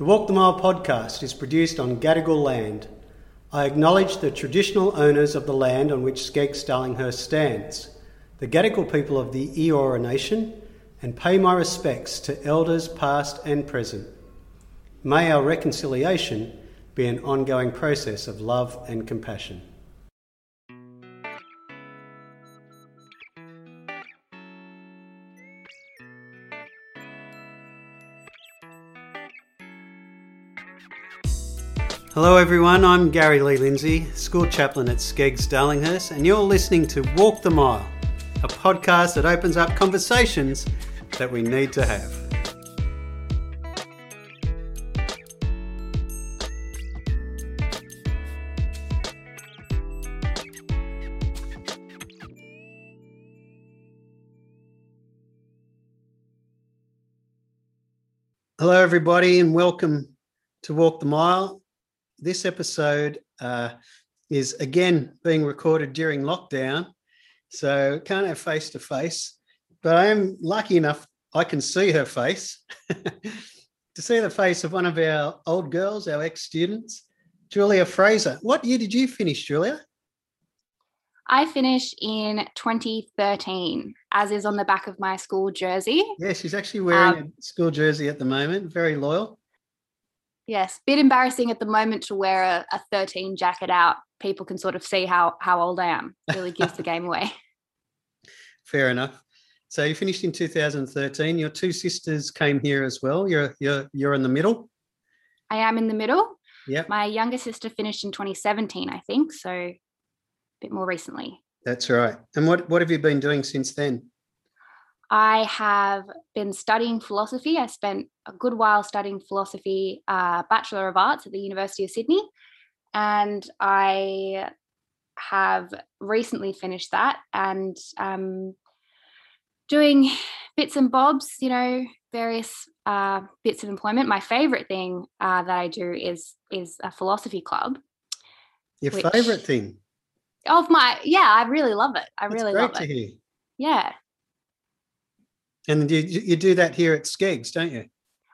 The Walk the Mile podcast is produced on Gadigal land. I acknowledge the traditional owners of the land on which SCEGGS Darlinghurst stands, the Gadigal people of the Eora Nation, and pay my respects to elders past and present. May our reconciliation be an ongoing process of love and compassion. Hello, everyone. I'm Gary Lee Lindsay, school chaplain at SCEGGS Darlinghurst, and you're listening to Walk the Mile, a podcast that opens up conversations that we need to have. Hello, everybody, and welcome to Walk the Mile this episode uh, is again being recorded during lockdown, so can't have face to face. But I am lucky enough I can see her face. to see the face of one of our old girls, our ex students, Julia Fraser. What year did you finish, Julia? I finished in 2013, as is on the back of my school jersey. Yeah, she's actually wearing um, a school jersey at the moment. Very loyal. Yes, bit embarrassing at the moment to wear a, a 13 jacket out. People can sort of see how how old I am. It really gives the game away. Fair enough. So you finished in 2013. Your two sisters came here as well. You're you're you're in the middle. I am in the middle. Yeah. My younger sister finished in 2017, I think. So a bit more recently. That's right. And what what have you been doing since then? I have been studying philosophy. I spent a good while studying philosophy, uh, Bachelor of Arts at the University of Sydney. And I have recently finished that and um, doing bits and bobs, you know, various uh, bits of employment. My favorite thing uh, that I do is is a philosophy club. Your which, favorite thing? Of my, yeah, I really love it. I That's really love it. Great to hear. Yeah. And you, you do that here at SCEGGS, don't you?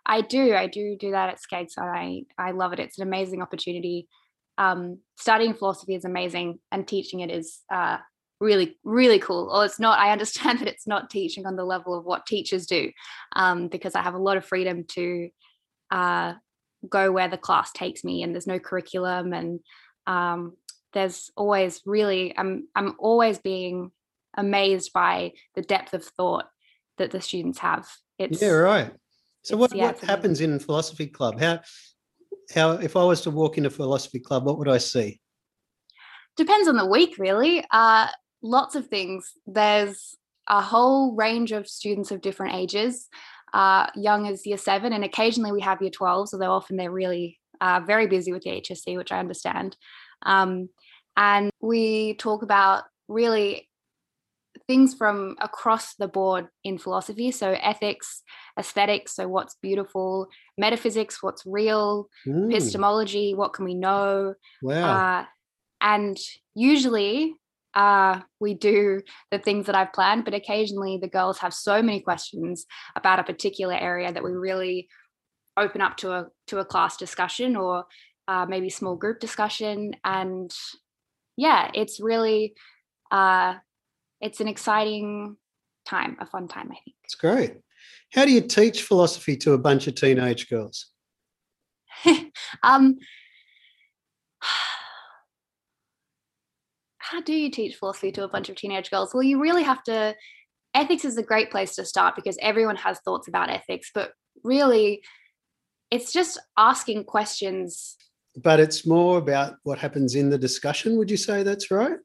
I do. I do do that at SCEGGS. I I love it. It's an amazing opportunity. Um, studying philosophy is amazing, and teaching it is uh, really really cool. Or it's not. I understand that it's not teaching on the level of what teachers do, um, because I have a lot of freedom to uh, go where the class takes me, and there's no curriculum, and um, there's always really. I'm I'm always being amazed by the depth of thought that the students have. It's yeah, right. So what, what happens in philosophy club? How how if I was to walk into philosophy club, what would I see? Depends on the week, really. Uh, lots of things. There's a whole range of students of different ages, uh, young as year seven, and occasionally we have year 12s, although often they're really uh, very busy with the HSC, which I understand. Um, and we talk about really things from across the board in philosophy. So, ethics, aesthetics, so what's beautiful, metaphysics, what's real, mm. epistemology, what can we know? Wow. Uh, and usually uh, we do the things that I've planned, but occasionally the girls have so many questions about a particular area that we really open up to a to a class discussion or uh, maybe small group discussion. And yeah, it's really uh, it's an exciting time, a fun time, I think. It's great. How do you teach philosophy to a bunch of teenage girls? um, how do you teach philosophy to a bunch of teenage girls? Well, you really have to. Ethics is a great place to start because everyone has thoughts about ethics, but really, it's just asking questions. But it's more about what happens in the discussion. Would you say that's right?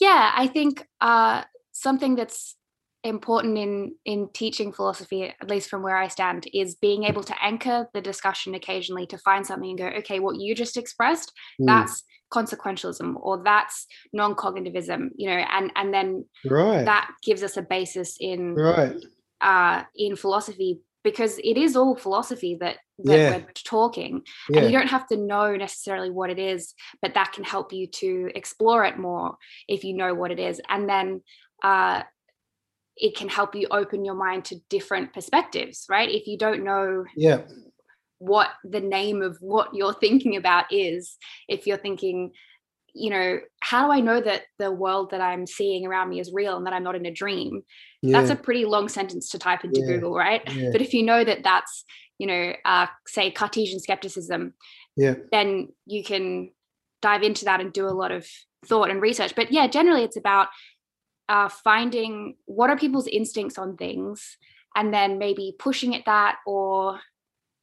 Yeah i think uh, something that's important in in teaching philosophy at least from where i stand is being able to anchor the discussion occasionally to find something and go okay what you just expressed mm. that's consequentialism or that's non-cognitivism you know and and then right. that gives us a basis in right uh in philosophy because it is all philosophy that, that yeah. we're talking yeah. and you don't have to know necessarily what it is but that can help you to explore it more if you know what it is and then uh, it can help you open your mind to different perspectives right if you don't know yeah what the name of what you're thinking about is if you're thinking you know how do i know that the world that i'm seeing around me is real and that i'm not in a dream yeah. that's a pretty long sentence to type into yeah. google right yeah. but if you know that that's you know uh, say cartesian skepticism yeah then you can dive into that and do a lot of thought and research but yeah generally it's about uh, finding what are people's instincts on things and then maybe pushing at that or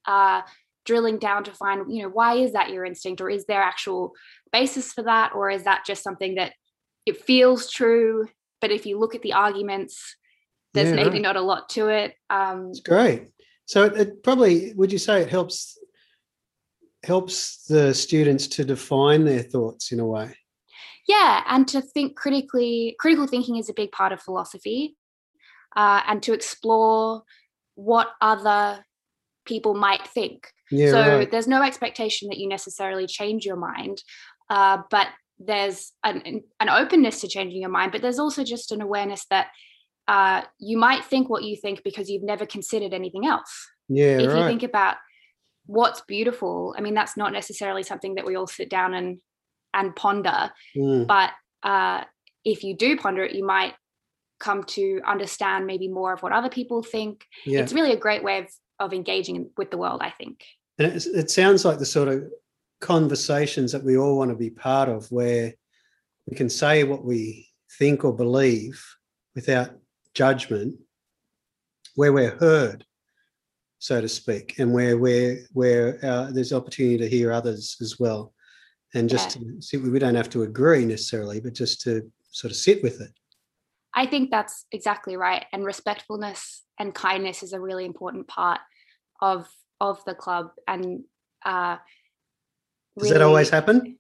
uh, drilling down to find you know why is that your instinct or is there actual basis for that? Or is that just something that it feels true but if you look at the arguments there's yeah, maybe right. not a lot to it um it's great. So it, it probably would you say it helps helps the students to define their thoughts in a way? Yeah and to think critically critical thinking is a big part of philosophy uh, and to explore what other people might think yeah, so right. there's no expectation that you necessarily change your mind uh, but there's an, an openness to changing your mind but there's also just an awareness that uh, you might think what you think because you've never considered anything else yeah if right. you think about what's beautiful i mean that's not necessarily something that we all sit down and and ponder mm. but uh, if you do ponder it you might come to understand maybe more of what other people think yeah. it's really a great way of, of engaging with the world i think and it, it sounds like the sort of conversations that we all want to be part of where we can say what we think or believe without judgment where we're heard so to speak and where where where uh, there's opportunity to hear others as well and just yeah. to sit we don't have to agree necessarily but just to sort of sit with it i think that's exactly right and respectfulness and kindness is a really important part of of the club and uh does that always happen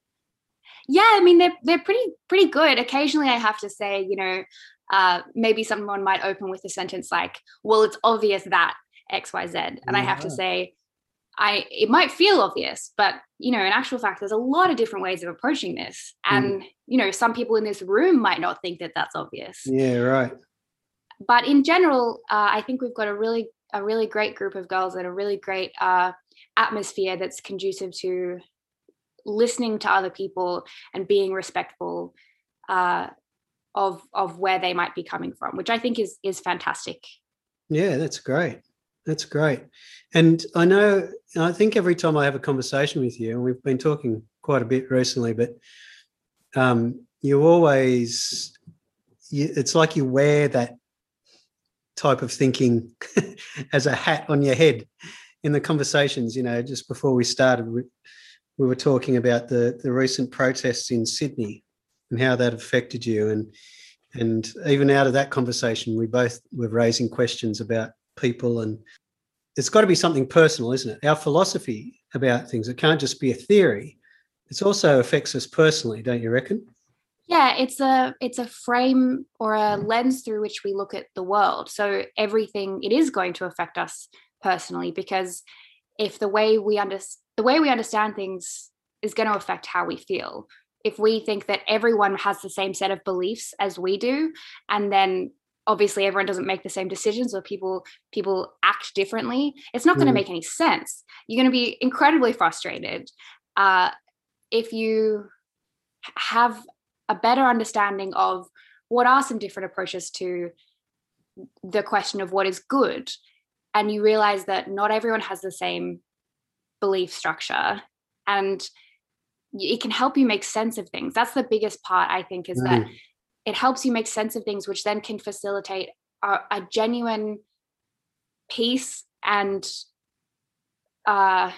yeah i mean they're they're pretty pretty good occasionally i have to say you know uh maybe someone might open with a sentence like well it's obvious that xyz and yeah. i have to say i it might feel obvious but you know in actual fact there's a lot of different ways of approaching this mm. and mm. you know some people in this room might not think that that's obvious yeah right but in general uh, i think we've got a really a really great group of girls and a really great uh, atmosphere that's conducive to listening to other people and being respectful uh, of of where they might be coming from, which I think is is fantastic. Yeah, that's great. That's great. And I know I think every time I have a conversation with you, and we've been talking quite a bit recently, but um, you always you, it's like you wear that type of thinking as a hat on your head in the conversations you know just before we started we, we were talking about the the recent protests in sydney and how that affected you. And and even out of that conversation we both were raising questions about people. And it's got to be something personal isn't it? Our philosophy about things it can't just be a theory. It also affects us personally don't you reckon yeah it's a it's a frame or a lens through which we look at the world. So everything it is going to affect us personally because if the way we under the way we understand things is going to affect how we feel. If we think that everyone has the same set of beliefs as we do and then obviously everyone doesn't make the same decisions or people people act differently it's not going to mm. make any sense. You're going to be incredibly frustrated. Uh, if you have a better understanding of what are some different approaches to the question of what is good. And you realize that not everyone has the same belief structure and it can help you make sense of things. That's the biggest part i think is mm. that it helps you make sense of things which then can facilitate a, a genuine peace and uh,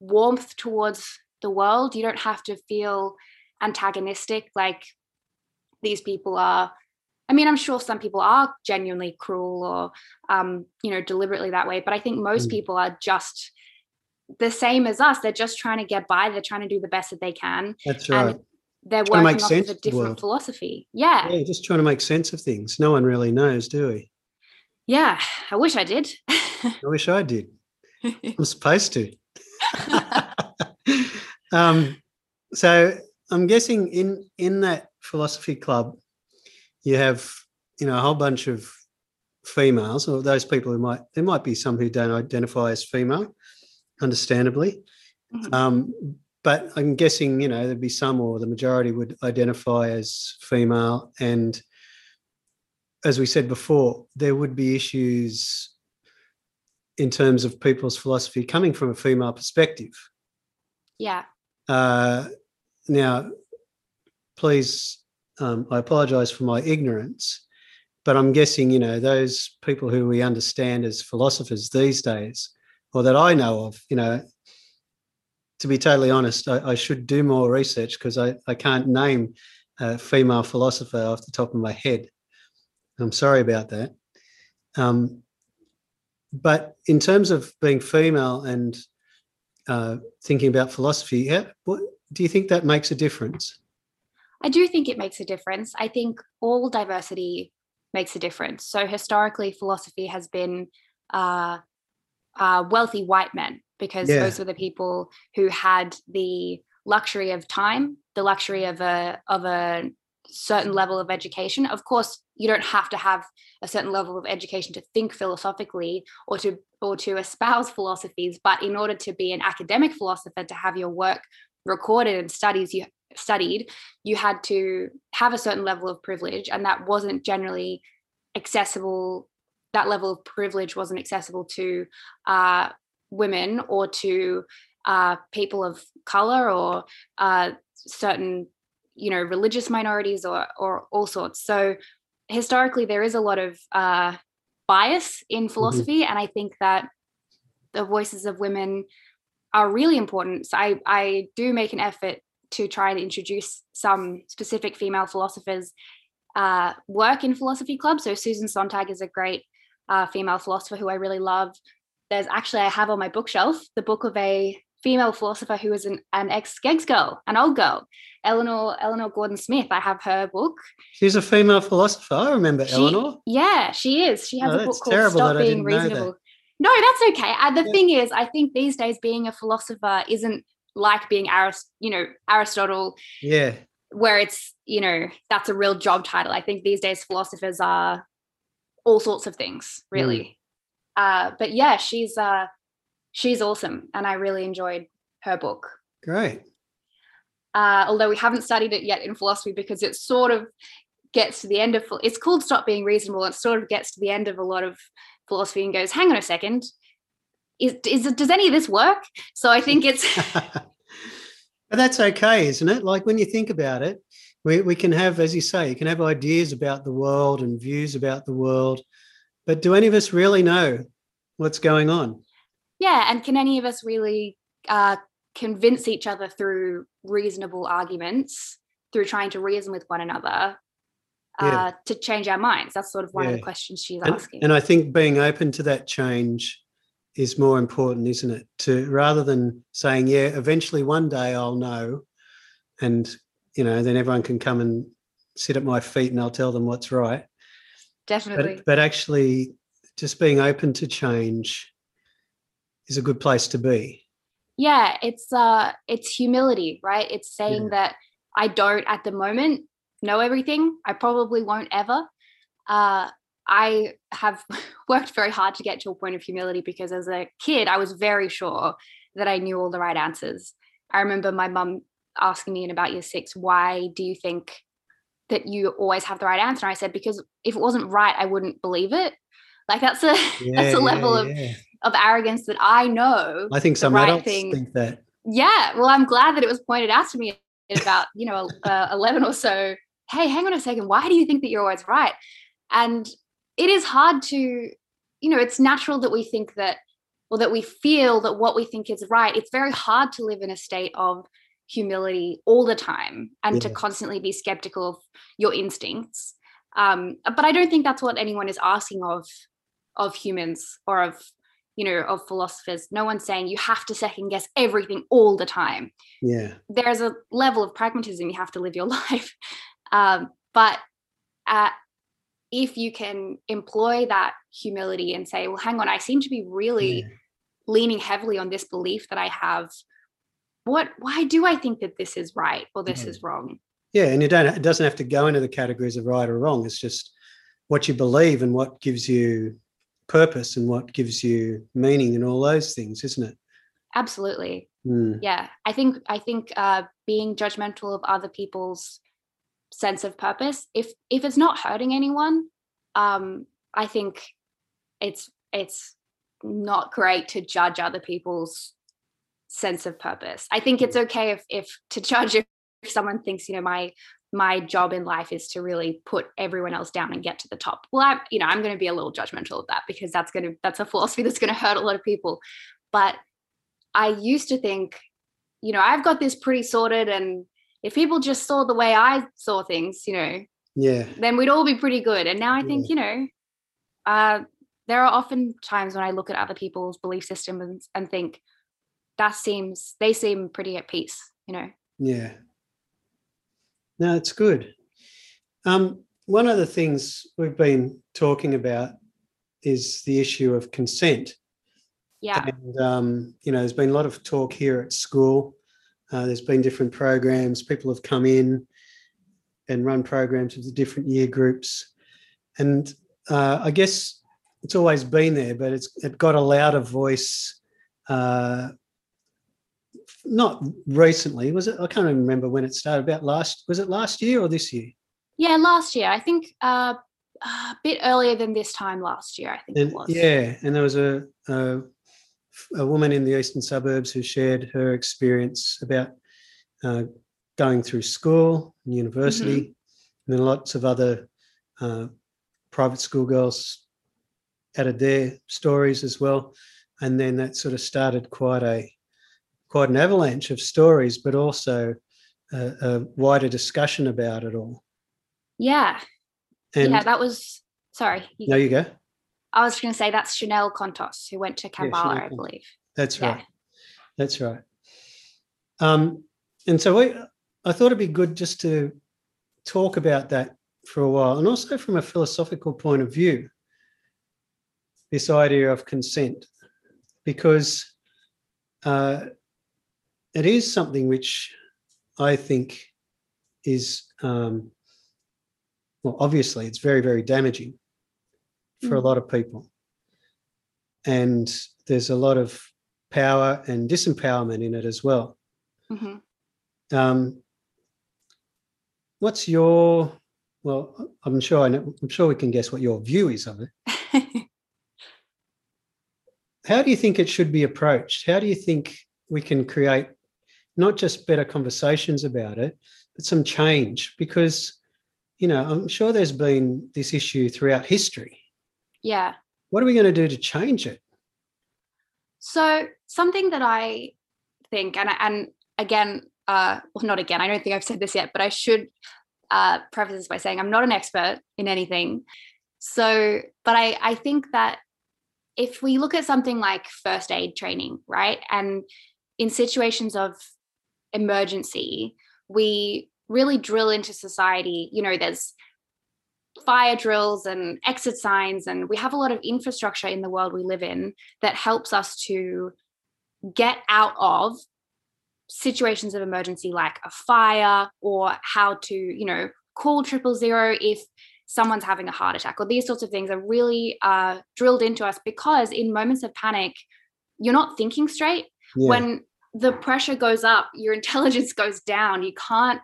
warmth towards the world. You don't have to feel antagonistic like these people are i mean i'm sure some people are genuinely cruel or um, you know deliberately that way but i think most mm. people are just the same as us. They're just trying to get by. They're trying to do the best that they can. That's right. they're trying working off of a different philosophy. Yeah. Yeah just trying to make sense of things. No one really knows do we? Yeah. I wish i did. I wish i did. I'm supposed to. Um so I'm guessing in in that philosophy club, you have you know a whole bunch of females or those people who might there might be some who don't identify as female, understandably. Mhm. Um, but I'm guessing, you know, there'd be some or the majority would identify as female. And as we said before, there would be issues in terms of people's philosophy coming from a female perspective. yeah. Uh, now, please, um, I apologize for my ignorance, but I'm guessing, you know, those people who we understand as philosophers these days, or that I know of, you know, to be totally honest, I, I should do more research because I, I can't name a female philosopher off the top of my head. I'm sorry about that. Um, but in terms of being female and uh, thinking about philosophy, how, what, do you think that makes a difference? I do think it makes a difference. I think all diversity makes a difference. So historically, philosophy has been uh, uh, wealthy white men because Yeah. those were the people who had the luxury of time, the luxury of a of a certain level of education. Of course, you don't have to have a certain level of education to think philosophically or to or to espouse philosophies, but in order to be an academic philosopher, to have your work recorded and studies you studied, you had to have a certain level of privilege, and that wasn't generally accessible. That level of privilege wasn't accessible to uh, women or to uh, people of color or uh, certain, you know, religious minorities or or all sorts. So historically, there is a lot of uh, bias in philosophy, and I think that the voices of women are really important. So I I do make an effort to try and introduce some specific female philosophers uh, work in philosophy clubs. So Susan Sontag is a great uh, female philosopher who I really love. There's actually I have on my bookshelf the book of a female philosopher who is an, an ex-SCEGGS girl, an old girl, Eleanor Eleanor Gordon Smith. I have her book. She's a female philosopher. I remember She- Eleanor. Yeah, she is. She has Oh, a book called Stop Being didn't know that. Reasonable. No, that's okay. Uh, the Yeah. thing is, I think these days being a philosopher isn't like being Arist- you know, Aristotle Yeah. where it's you know that's a real job title i think these days philosophers are all sorts of things really uh but yeah she's uh she's awesome and i really enjoyed her book Great. uh although we haven't studied it yet in philosophy because it sort of gets to the end of it's called stop being reasonable it sort of gets to the end of a lot of philosophy and goes hang on a second is, is does any of this work so i think it's but that's okay, isn't it? Like when you think about it, we, we can have, as you say, you can have ideas about the world and views about the world, but do any of us really know what's going on? yeah and can any of us really uh, convince each other through reasonable arguments through trying to reason with one another Yeah. to change our minds that's sort of one of the questions she's And, asking and I think being open to that change is more important, isn't it? To rather than saying, yeah, eventually one day I'll know, and you know, then everyone can come and sit at my feet and I'll tell them what's right. definitely But but actually just being open to change is a good place to be. yeah it's uh it's humility right it's saying that i don't at the moment know everything. I probably won't ever. Uh i have worked very hard to get to a point of humility because as a kid i was very sure that i knew all the right answers. I remember my mum asking me in about year six why do you think that you always have the right answer? And i said because if it wasn't right i wouldn't believe it. Like that's a that's a Yeah, level yeah, of of arrogance that i know I think some right adults thing. think that. yeah well i'm glad that it was pointed out to me at about you know uh, 11 or so hey hang on a second why do you think that you're always right? And it is hard to you know it's natural that we think that or that we feel that what we think is right. It's very hard to live in a state of humility all the time and to constantly be skeptical of your instincts. Um, but i don't think that's what anyone is asking of of humans or of you know of philosophers. No one's saying you have to second guess everything all the time. Yeah. there's a level of pragmatism you have to live your life um, but uh, if you can employ that humility and say well hang on i seem to be really yeah. leaning heavily on this belief that i have what why do i think that this is right or this Mm. is wrong Yeah, and you don't. It doesn't have to go into the categories of right or wrong. It's just what you believe and what gives you purpose and what gives you meaning and all those things, isn't it? absolutely Mm, yeah i think i think uh being judgmental of other people's sense of purpose. If if it's not hurting anyone um i think it's it's not great to judge other people's sense of purpose. I think it's okay if if to judge if, someone thinks you know my my job in life is to really put everyone else down and get to the top. Well i you know i'm going to be a little judgmental of that because that's going to that's a philosophy that's going to hurt a lot of people. But i used to think you know i've got this pretty sorted and if people just saw the way i saw things you know yeah. then we'd all be pretty good and now i think Yeah. you know uh there are often times when i look at other people's belief systems and, and think that seems they seem pretty at peace you know Yeah. No, it's good. Um, one of the things we've been talking about is the issue of consent. yeah And, um, you know, there's been a lot of talk here at school. Uh, there's been different programs. People have come in and run programs with the different year groups. And uh, I guess it's always been there, but it's it got a louder voice. Uh, not recently, was it? I can't even remember when it started. About last, was it last year or this year? yeah last year i think uh a bit earlier than this time last year i think And it was yeah, and there was a, a a woman in the eastern suburbs who shared her experience about uh, going through school and university, and then lots of other uh, private school girls added their stories as well, and then that sort of started quite a quite an avalanche of stories, but also a, a wider discussion about it all. yeah And yeah that was sorry you- there you go. I was going to say that's chanel contos who went to Kambala Chanel i believe That's Yeah. right. That's right. Um, and so we, I thought it'd be good just to talk about that for a while, and also from a philosophical point of view, this idea of consent, because uh, it is something which I think is, um, well, obviously, it's very, very damaging for a Mm. lot of people. And there's a lot of power and disempowerment in it as well. Mhm. Um, what's your well? I'm sure I know, I'm sure we can guess what your view is of it. How do you think it should be approached? How do you think we can create not just better conversations about it, but some change? Because you know, I'm sure there's been this issue throughout history. Yeah What are we going to do to change it? So something that I think, and and again, uh, well, not again. I don't think I've said this yet, but I should uh, preface this by saying I'm not an expert in anything. So, but I I think that if we look at something like first aid training, right, and in situations of emergency, we really drill into society. You know, there's fire drills and exit signs and we have a lot of infrastructure in the world we live in that helps us to get out of situations of emergency like a fire or how to you know call triple zero if someone's having a heart attack or these sorts of things are really uh, drilled into us because in moments of panic you're not thinking straight Yeah. when the pressure goes up your intelligence goes down you can't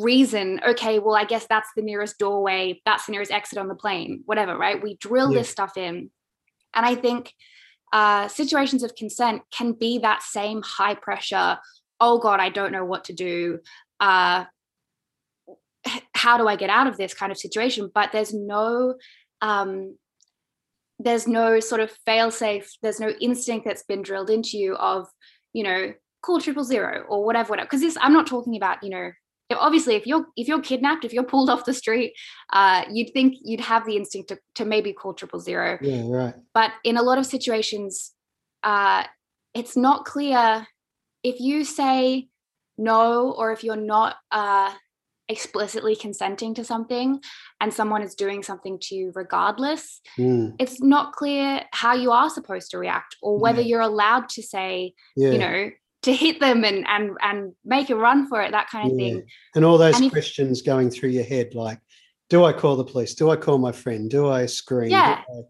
reason okay well i guess that's the nearest doorway that's the nearest exit on the plane whatever right? We drill Yeah. this stuff in. And i think uh, situations of consent can be that same high pressure oh god i don't know what to do uh, how do i get out of this kind of situation? But there's no um, there's no sort of fail safe there's no instinct that's been drilled into you of you know call triple zero or whatever whatever because this i'm not talking about you know obviously if you're if you're kidnapped if you're pulled off the street uh you'd think you'd have the instinct to, to maybe call triple zero yeah, right. but in a lot of situations uh it's not clear if you say no or if you're not uh explicitly consenting to something and someone is doing something to you regardless Mm, it's not clear how you are supposed to react or whether Yeah. you're allowed to say yeah. you know to hit them and and and make a run for it that kind of Yeah. thing And all those And if- questions going through your head, like, do I call the police? Do I call my friend? Do I scream? Yeah. I-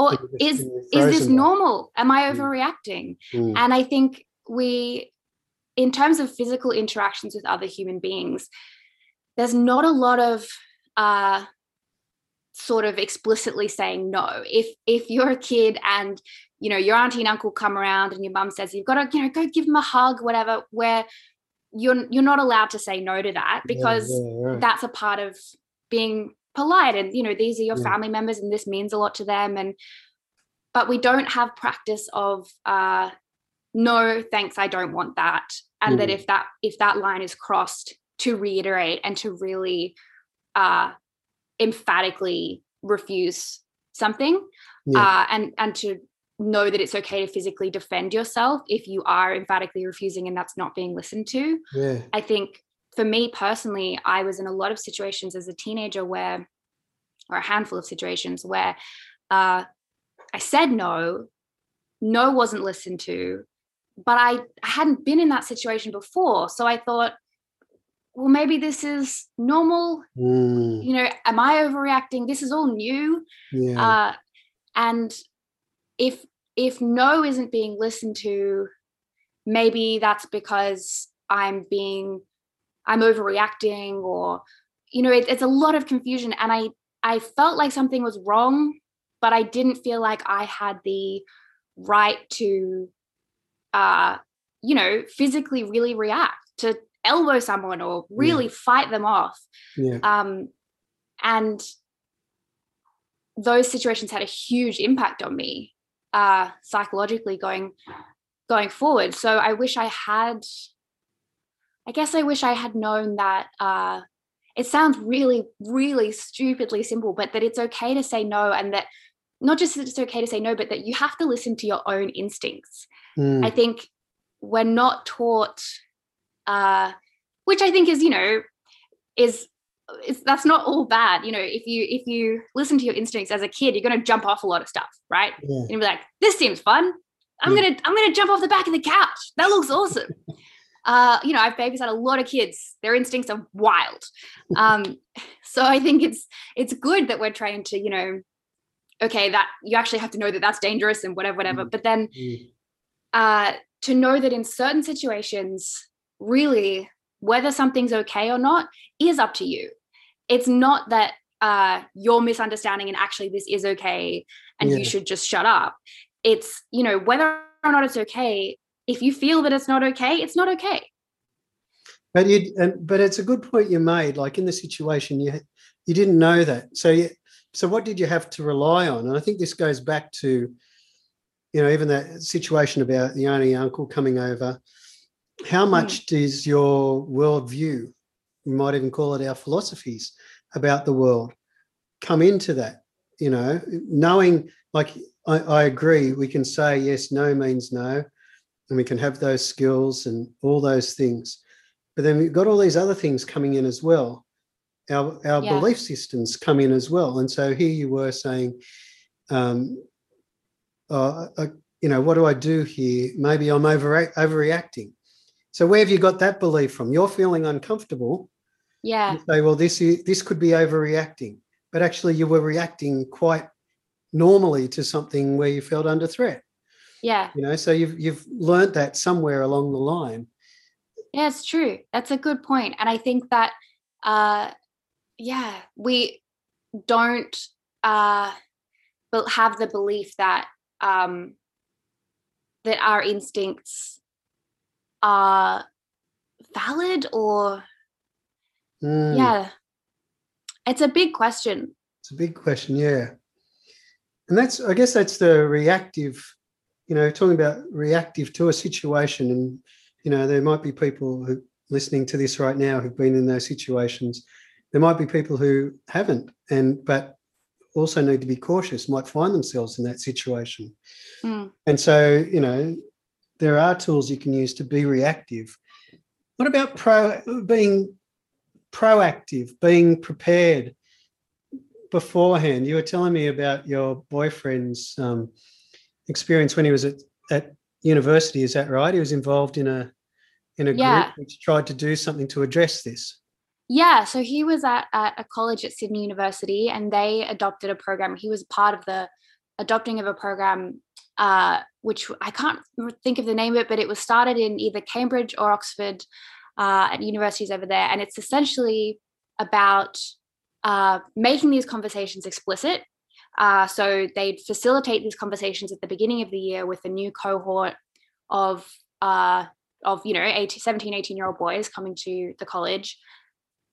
or is is this life. normal am i Mm. overreacting Mm, and i think we in terms of physical interactions with other human beings there's not a lot of uh sort of explicitly saying no if if you're a kid and you know your auntie and uncle come around and your mum says you've got to you know go give them a hug whatever where you're you're not allowed to say no to that yeah, because yeah, that's a part of being polite and you know these are your Yeah. family members and this means a lot to them and but we don't have practice of uh no thanks i don't want that and that Mhm. if that if that line is crossed to reiterate and to really uh emphatically refuse something Yeah. uh and and to know that it's okay to physically defend yourself if you are emphatically refusing and that's not being listened to yeah. I think for me personally, I was in a lot of situations as a teenager where, or a handful of situations where uh, I said no, no wasn't listened to, but I hadn't been in that situation before. So I thought, well, maybe this is normal. Mm, You know, am I overreacting? This is all new. yeah. Uh, and if if no isn't being listened to, maybe that's because I'm being I'm overreacting or you know it, it's a lot of confusion. And I I felt like something was wrong, but I didn't feel like I had the right to uh you know physically really react to elbow someone or really fight them off. Yeah. um, and those situations had a huge impact on me uh, psychologically going going forward. So i wish i had i guess i wish i had known that uh, it sounds really really stupidly simple but that it's okay to say no and that not just that it's okay to say no but that you have to listen to your own instincts. Mm, I think we're not taught, uh, which I think is, you know, is is that's not all bad. You know, if you if you listen to your instincts as a kid, you're going to jump off a lot of stuff, right? yeah. And be like, "This seems fun. I'm Yeah. gonna I'm gonna jump off the back of the couch. That looks awesome." uh, you know, I've babysat a lot of kids. Their instincts are wild. Um, so I think it's it's good that we're trained to, you know, okay, that you actually have to know that that's dangerous and whatever, whatever. But then Mm, uh, to know that in certain situations, really, whether something's okay or not is up to you. It's not that uh, you're misunderstanding and actually this is okay and Yeah. you should just shut up. It's, you know, whether or not it's okay, if you feel that it's not okay, it's not okay. But you, and, but it's a good point you made. Like in the situation, you you didn't know that. So you, so what did you have to rely on? And I think this goes back to, you know, even that situation about the only uncle coming over. How much does your worldview, you might even call it our philosophies about the world, come into that? You know, knowing like I, I agree, we can say yes, no means no, and we can have those skills and all those things. But then we've got all these other things coming in as well. Our, our Yeah. belief systems come in as well. And so here you were saying, um, uh, uh, you know, what do I do here? Maybe I'm over, overreacting. So where have you got that belief from? You're feeling uncomfortable. Yeah. You say, well, this is, this could be overreacting, but actually you were reacting quite normally to something where you felt under threat. Yeah. You know, so you've you've learned that somewhere along the line. Yeah, it's true. That's a good point. And I think that uh yeah, we don't uh but have the belief that um that our instincts are valid or Mm, yeah. It's a big question. It's a big question, yeah. And that's I guess that's the reactive, you know, talking about reactive to a situation. And, you know, there might be people who listening to this right now who've been in those situations. There might be people who haven't and but also need to be cautious, might find themselves in that situation. Mm. And so, you know, there are tools you can use to be reactive. What about pro being proactive, being prepared beforehand? You were telling me about your boyfriend's um, experience when he was at, at university. Is that right? He was involved in a in a Yeah. group which tried to do something to address this. Yeah, so he was at, at a college at Sydney University and they adopted a program. He was part of the adopting of a program uh, which I can't think of the name of it, but it was started in either Cambridge or Oxford uh, at universities over there. And it's essentially about uh, making these conversations explicit. Uh, so they'd facilitate these conversations at the beginning of the year with a new cohort of uh, of you know 18, 17 18 year old boys coming to the college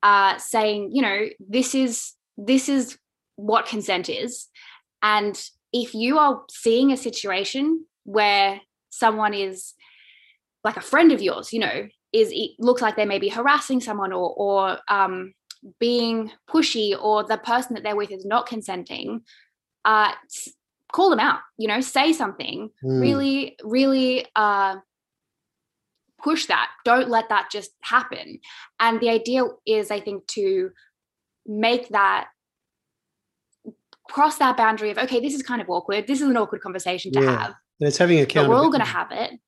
uh, saying you know this is this is what consent is and if you are seeing a situation where someone is like a friend of yours, you know, is it looks like they may be harassing someone or or um, being pushy or the person that they're with is not consenting, uh, call them out. You know, say something. Mm. Really, really uh, push that. Don't let that just happen. And the idea is, I think, to make that cross that boundary of okay, this is kind of awkward. This is an awkward conversation to yeah. have. And it's having accountability. But we're all going to have it.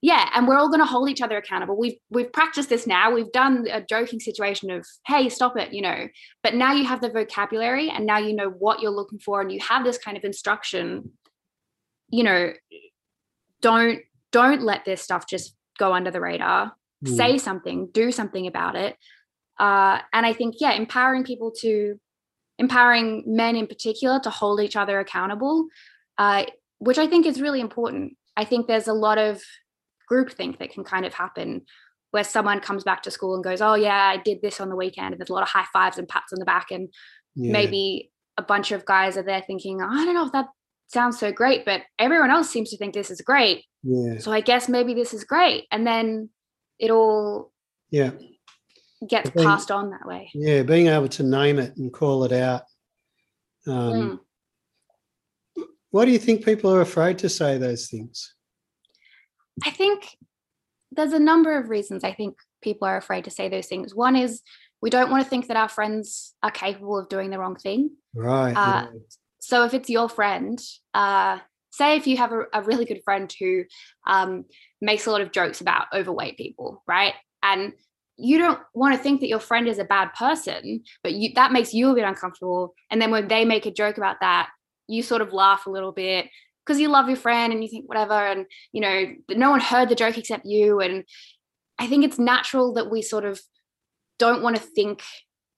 Yeah, and we're all going to hold each other accountable. We've we've practiced this now. We've done a joking situation of hey, stop it, you know. But now you have the vocabulary, and now you know what you're looking for, and you have this kind of instruction. You know, don't don't let this stuff just go under the radar. Mm. Say something, do something about it. Uh, and I think yeah, empowering people to empowering men in particular to hold each other accountable, uh, which I think is really important. I think there's a lot of groupthink that can kind of happen where someone comes back to school and goes, Oh, yeah, I did this on the weekend. And there's a lot of high fives and pats on the back. And yeah. maybe a bunch of guys are there thinking, I don't know if that sounds so great, but everyone else seems to think this is great. Yeah. So I guess maybe this is great. And then it all yeah gets being, passed on that way. Yeah, being able to name it and call it out. Um, mm. Why do you think people are afraid to say those things? I think there's a number of reasons I think people are afraid to say those things. One is we don't want to think that our friends are capable of doing the wrong thing. Right. Uh. So if it's your friend, uh, say if you have a, a really good friend who um, makes a lot of jokes about overweight people, right? And you don't want to think that your friend is a bad person, but you, that makes you a bit uncomfortable. And then when they make a joke about that, you sort of laugh a little bit because you love your friend and you think whatever. And, you know, no one heard the joke except you. And I think it's natural that we sort of don't want to think,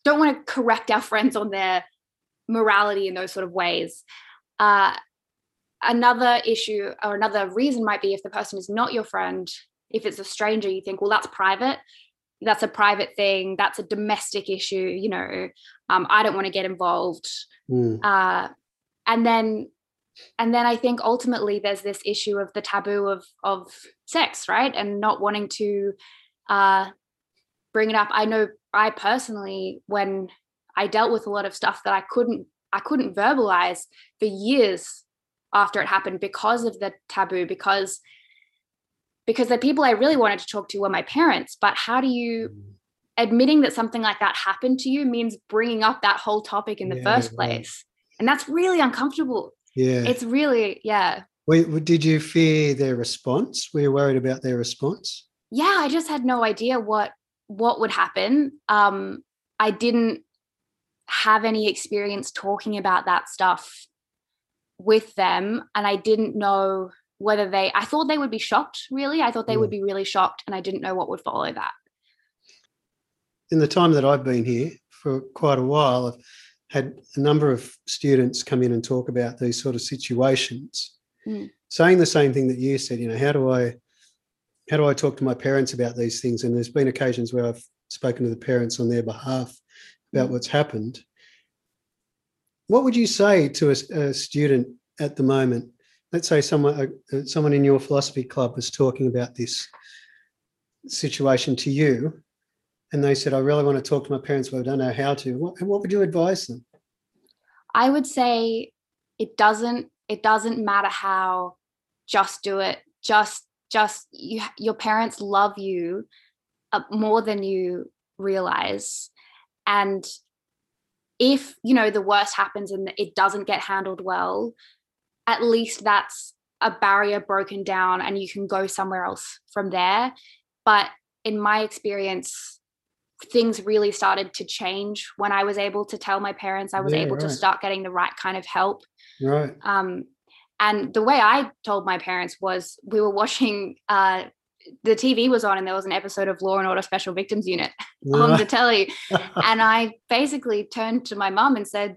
don't want to correct our friends on their morality in those sort of ways. Uh, another issue or another reason might be if the person is not your friend, if it's a stranger, you think, well, that's private that's a private thing that's a domestic issue you know um, i don't want to get involved mm. uh, and then and then i think ultimately there's this issue of the taboo of of sex right and not wanting to uh, bring it up i know i personally when i dealt with a lot of stuff that i couldn't i couldn't verbalize for years after it happened because of the taboo because because the people I really wanted to talk to were my parents. But how do you, mm. admitting that something like that happened to you means bringing up that whole topic in the yeah, first place. And that's really uncomfortable. Yeah. It's really, yeah. Wait, did you fear their response? Were you worried about their response? Yeah, I just had no idea what what would happen. Um, I didn't have any experience talking about that stuff with them, and I didn't know whether they i thought they would be shocked really i thought they yeah. would be really shocked and i didn't know what would follow that in the time that i've been here for quite a while i've had a number of students come in and talk about these sort of situations mm. saying the same thing that you said you know how do i how do i talk to my parents about these things and there's been occasions where i've spoken to the parents on their behalf about mm. what's happened what would you say to a, a student at the moment let's say someone uh, someone in your philosophy club was talking about this situation to you and they said i really want to talk to my parents but i don't know how to. What, what would you advise them? I would say it doesn't it doesn't matter how just do it. Just just you your parents love you uh, more than you realize. And if you know the worst happens and it doesn't get handled well at least that's a barrier broken down and you can go somewhere else from there. But in my experience, things really started to change when I was able to tell my parents I was yeah, able right. to start getting the right kind of help. Right. Um, and the way I told my parents was we were watching, uh, the TV was on and there was an episode of Law and Order Special Victims Unit on the telly. and I basically turned to my mum and said,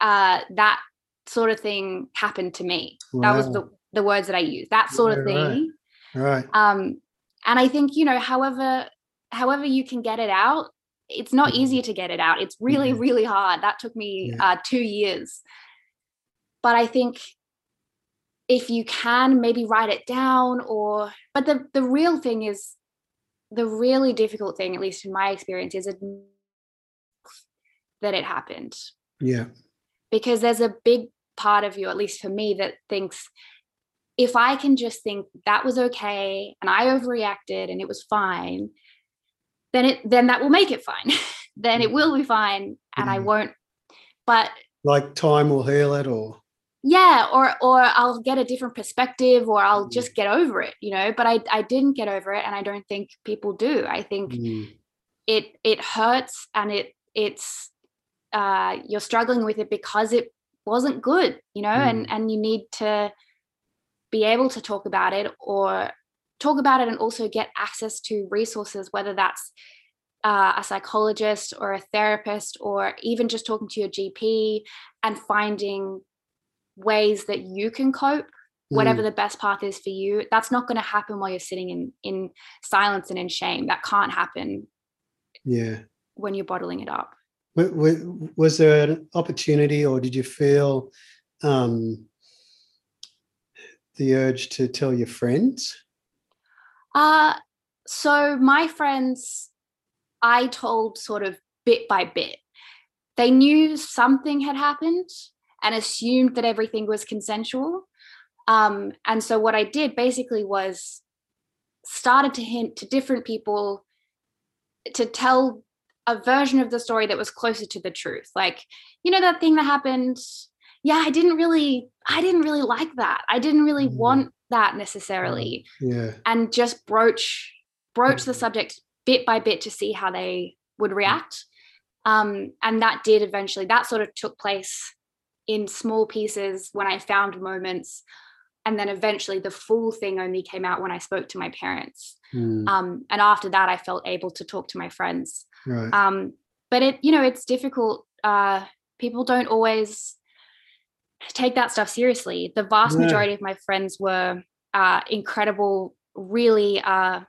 uh, that sort of thing happened to me. That was the, the words that I used, that sort of thing. Right. right. Um, and I think, you know, however, however you can get it out, it's not mm-hmm. easy to get it out. It's really, mm-hmm. really hard. That took me yeah. uh, two years. But I think if you can maybe write it down or but the the real thing is the really difficult thing at least in my experience is that it happened yeah because there's a big part of you at least for me that thinks if i can just think that was okay and i overreacted and it was fine then it then that will make it fine then it mm. will be fine and i mm. won't but like time will heal it or yeah or or i'll get a different perspective or i'll mm. just get over it you know but i i didn't get over it and i don't think people do i think mm. it it hurts and it it's uh you're struggling with it because it wasn't good you know mm. and and you need to be able to talk about it or talk about it and also get access to resources whether that's uh, a psychologist or a therapist or even just talking to your gp and finding ways that you can cope whatever mm. the best path is for you that's not going to happen while you're sitting in in silence and in shame. That can't happen yeah. when you're bottling it up. Was there an opportunity or did you feel um, the urge to tell your friends uh so my friends i told sort of bit by bit they knew something had happened and assumed that everything was consensual. Um, and so what I did basically was started to hint to different people to tell a version of the story that was closer to the truth. Like, you know, that thing that happened. Yeah, I didn't really, I didn't really like that. I didn't really mm. want that necessarily. Yeah. And just broach broach mm. the subject bit by bit to see how they would react. Um, and that did eventually, that sort of took place in small pieces when I found moments. And then eventually the full thing only came out when I spoke to my parents. Mm. Um, and after that, I felt able to talk to my friends. Right. Um, but it, you know, it's difficult. Uh, people don't always take that stuff seriously. The vast yeah. majority of my friends were uh, incredible, really uh,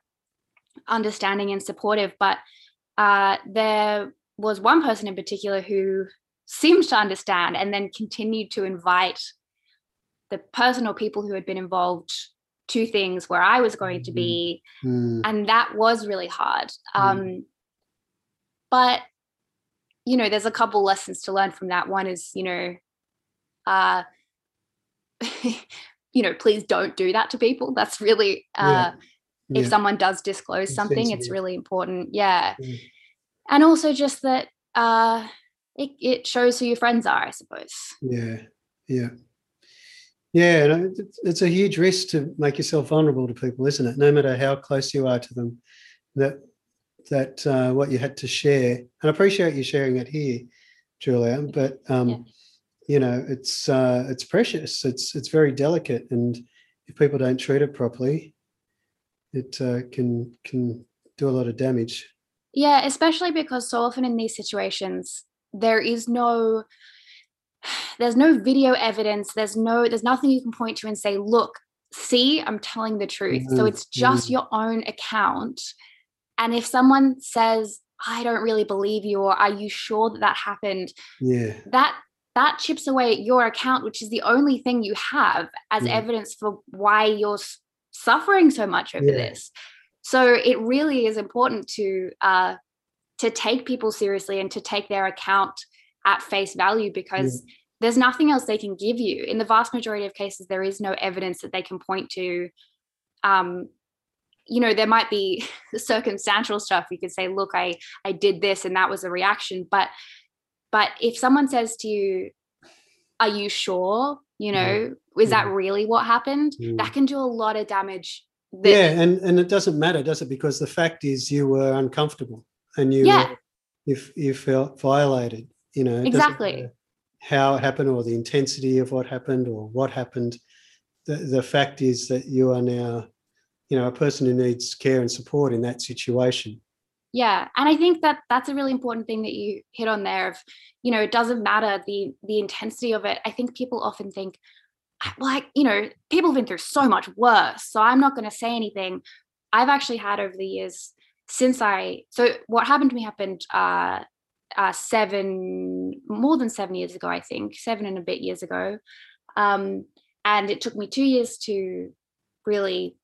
understanding and supportive. But uh, there was one person in particular who seemed to understand and then continued to invite the person or people who had been involved to things where I was going to be. Mm. And that was really hard. Mm. Um, but, you know, there's a couple lessons to learn from that. One is, you know, uh, you know, please don't do that to people. That's really, uh, yeah. Yeah. if someone does disclose something, it's really important. Yeah. Mm. And also just that, uh, it, it shows who your friends are, I suppose. Yeah, yeah. Yeah, it's a huge risk to make yourself vulnerable to people, isn't it? No matter how close you are to them, that that uh, what you had to share, and I appreciate you sharing it here, Julia. But um, yeah. You know, it's uh, it's precious. It's it's very delicate, and if people don't treat it properly, it uh, can can do a lot of damage. Yeah, especially because so often in these situations, there is no there's no video evidence there's no there's nothing you can point to and say look see i'm telling the truth mm-hmm. so it's just mm-hmm. your own account and if someone says i don't really believe you or are you sure that that happened yeah that that chips away at your account which is the only thing you have as yeah. evidence for why you're suffering so much over yeah. this so it really is important to uh, to take people seriously and to take their account at face value because yeah. there's nothing else they can give you. In the vast majority of cases, there is no evidence that they can point to. Um, you know, there might be circumstantial stuff. You could say, "Look, I I did this, and that was a reaction." But but if someone says to you, "Are you sure?" You know, yeah. is that mm-hmm. really what happened? Mm. That can do a lot of damage. That, yeah, and and it doesn't matter, does it? Because the fact is, you were uncomfortable and you yeah. you you felt violated you know exactly how it happened or the intensity of what happened or what happened. The, the fact is that you are now, you know, a person who needs care and support in that situation. Yeah, and I think that that's a really important thing that you hit on there. Of you know, it doesn't matter the the intensity of it. I think people often think, like you know, people have been through so much worse, so I'm not going to say anything. I've actually had over the years since I so what happened to me happened uh, uh, seven more than seven years ago, I think seven and a bit years ago, um, and it took me two years to really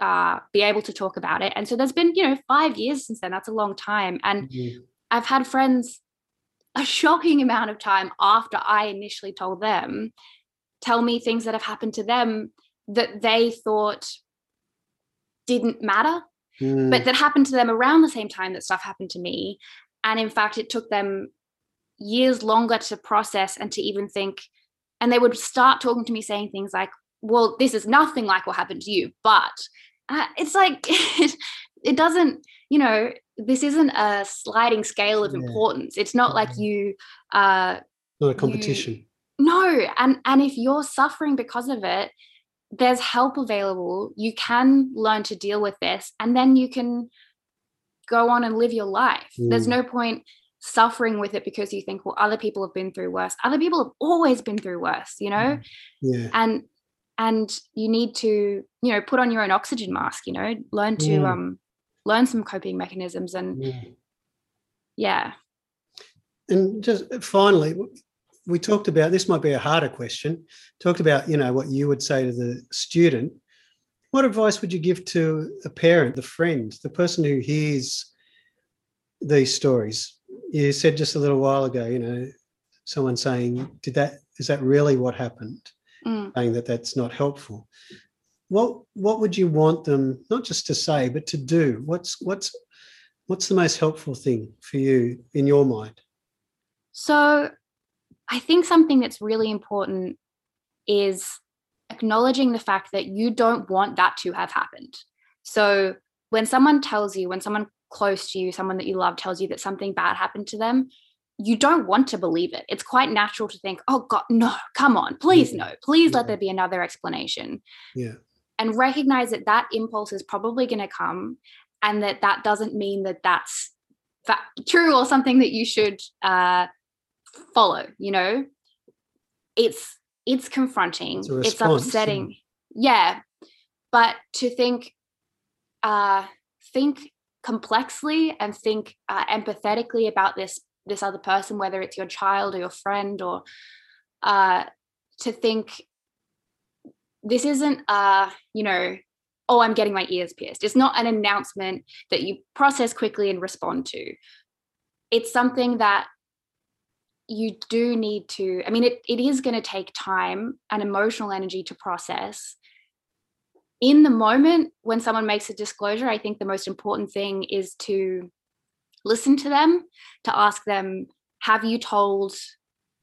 uh, be able to talk about it. And so there's been you know five years since then. That's a long time, and mm-hmm. I've had friends a shocking amount of time after I initially told them tell me things that have happened to them that they thought didn't matter mm. but that happened to them around the same time that stuff happened to me and in fact it took them years longer to process and to even think and they would start talking to me saying things like well this is nothing like what happened to you but uh, it's like it, it doesn't you know this isn't a sliding scale of yeah. importance it's not like you uh not a competition you, no and and if you're suffering because of it there's help available. You can learn to deal with this and then you can go on and live your life. Mm. There's no point suffering with it because you think, well, other people have been through worse. Other people have always been through worse, you know? Yeah. And and you need to, you know, put on your own oxygen mask, you know, learn to mm. um learn some coping mechanisms and yeah. yeah. And just finally, we talked about this might be a harder question talked about you know what you would say to the student what advice would you give to a parent the friend the person who hears these stories you said just a little while ago you know someone saying did that is that really what happened mm. saying that that's not helpful what what would you want them not just to say but to do what's what's what's the most helpful thing for you in your mind so I think something that's really important is acknowledging the fact that you don't want that to have happened. So when someone tells you, when someone close to you, someone that you love tells you that something bad happened to them, you don't want to believe it. It's quite natural to think, oh God, no, come on, please, no, please yeah. let there be another explanation. Yeah. And recognize that that impulse is probably going to come and that that doesn't mean that that's fa- true or something that you should uh, follow you know it's it's confronting it's, it's upsetting yeah but to think uh think complexly and think uh, empathetically about this this other person whether it's your child or your friend or uh to think this isn't uh you know oh i'm getting my ears pierced. It's not an announcement that you process quickly and respond to. It's something that you do need to i mean it, it is going to take time and emotional energy to process. In the moment when someone makes a disclosure i think the most important thing is to listen to them to ask them have you told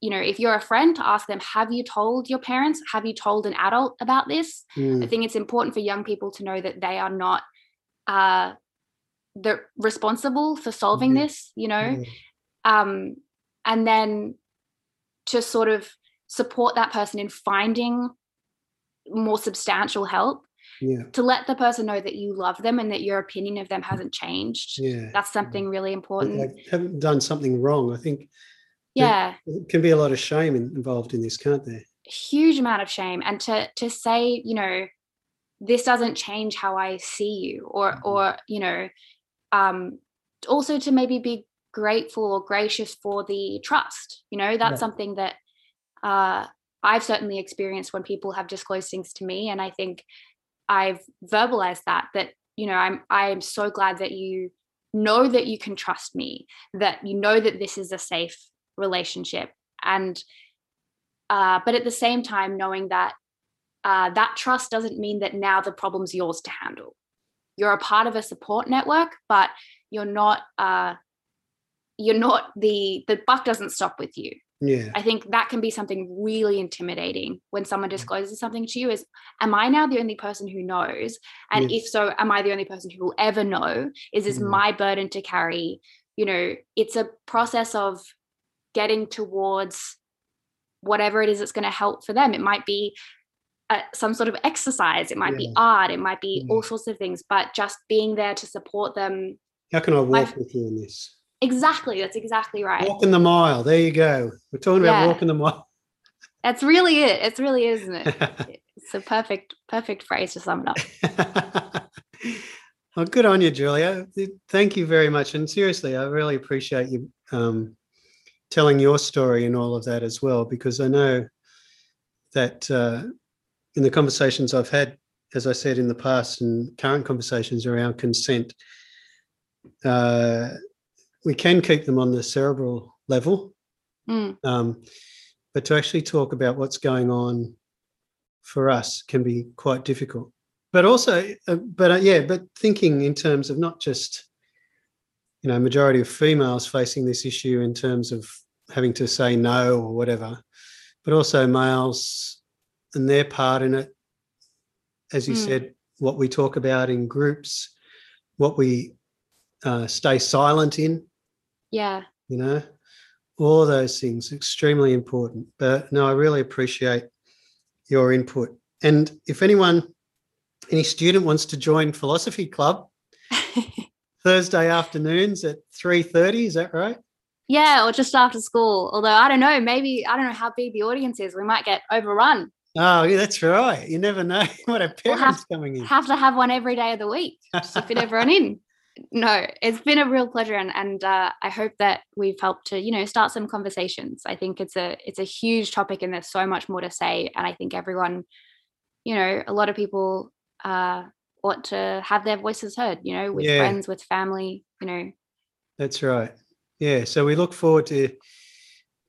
you know if you're a friend to ask them have you told your parents have you told an adult about this mm. i think it's important for young people to know that they are not uh they're responsible for solving mm. this you know mm. um and then to sort of support that person in finding more substantial help yeah. to let the person know that you love them and that your opinion of them hasn't changed. Yeah. That's something really important they haven't done something wrong. I think yeah. there can be a lot of shame involved in this can't there? Huge amount of shame. And to to say you know this doesn't change how i see you or mm-hmm. or you know um also to maybe be grateful or gracious for the trust you know that's yeah. something that uh, i've certainly experienced when people have disclosed things to me. And i think i've verbalized that that you know i'm i'm so glad that you know that you can trust me that you know that this is a safe relationship. And uh, but at the same time knowing that uh, that trust doesn't mean that now the problem's yours to handle. You're a part of a support network but you're not uh, you're not the the buck doesn't stop with you yeah i think that can be something really intimidating when someone mm. discloses something to you is am i now the only person who knows and yes. if so am i the only person who will ever know is this mm. my burden to carry you know it's a process of getting towards whatever it is that's going to help for them. It might be uh, some sort of exercise, it might be art, it might be Yeah. all sorts of things, but just being there to support them. How can I walk I've- with you in this? Exactly. That's exactly right. Walking the mile. There you go. We're talking about Yeah. walking the mile. That's really it. It's really, is, isn't it? It's a perfect, perfect phrase to sum it up. well, good on you, Julia. Thank you very much. And seriously, I really appreciate you um, telling your story and all of that as well, because I know that uh, in the conversations I've had, as I said in the past, and current conversations around consent, uh, we can keep them on the cerebral level, Mm, um, but to actually talk about what's going on for us can be quite difficult. But also, uh, but uh, yeah, but thinking in terms of not just, you know, majority of females facing this issue in terms of having to say no or whatever, but also males and their part in it. As you Mm. said, what we talk about in groups, what we uh, stay silent in, yeah. you know all those things extremely important but no i really appreciate your input and if anyone any student wants to join philosophy club thursday afternoons at 3.30 is that right yeah. Or just after school. Although I don't know, maybe, I don't know how big the audience is. We might get overrun. oh yeah that's right you never know what a We'll parents coming in Have to have one every day of the week just to fit everyone in. No, it's been a real pleasure, and and uh, I hope that we've helped to you know start some conversations. I think it's a it's a huge topic, and there's so much more to say. And I think everyone, you know, a lot of people uh, want to have their voices heard. You know, with Yeah. friends, with family. You know, That's right. Yeah. So we look forward to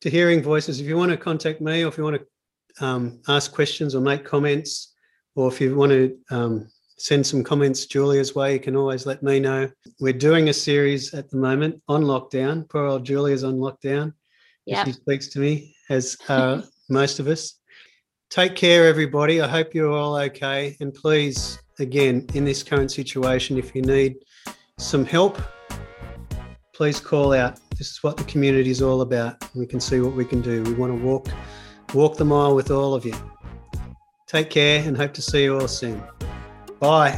to hearing voices. If you want to contact me, or if you want to um, ask questions or make comments, or if you want to um, send some comments Julia's way, you can always let me know. We're doing a series at the moment on lockdown. Poor old Julia's on lockdown. yeah. She speaks to me, as uh, most of us. Take care, everybody. I hope you're all okay. And please, again, in this current situation, if you need some help, please call out. This is what the community is all about. We can see what we can do. We want to walk, walk the mile with all of you. Take care and hope to see you all soon. Bye.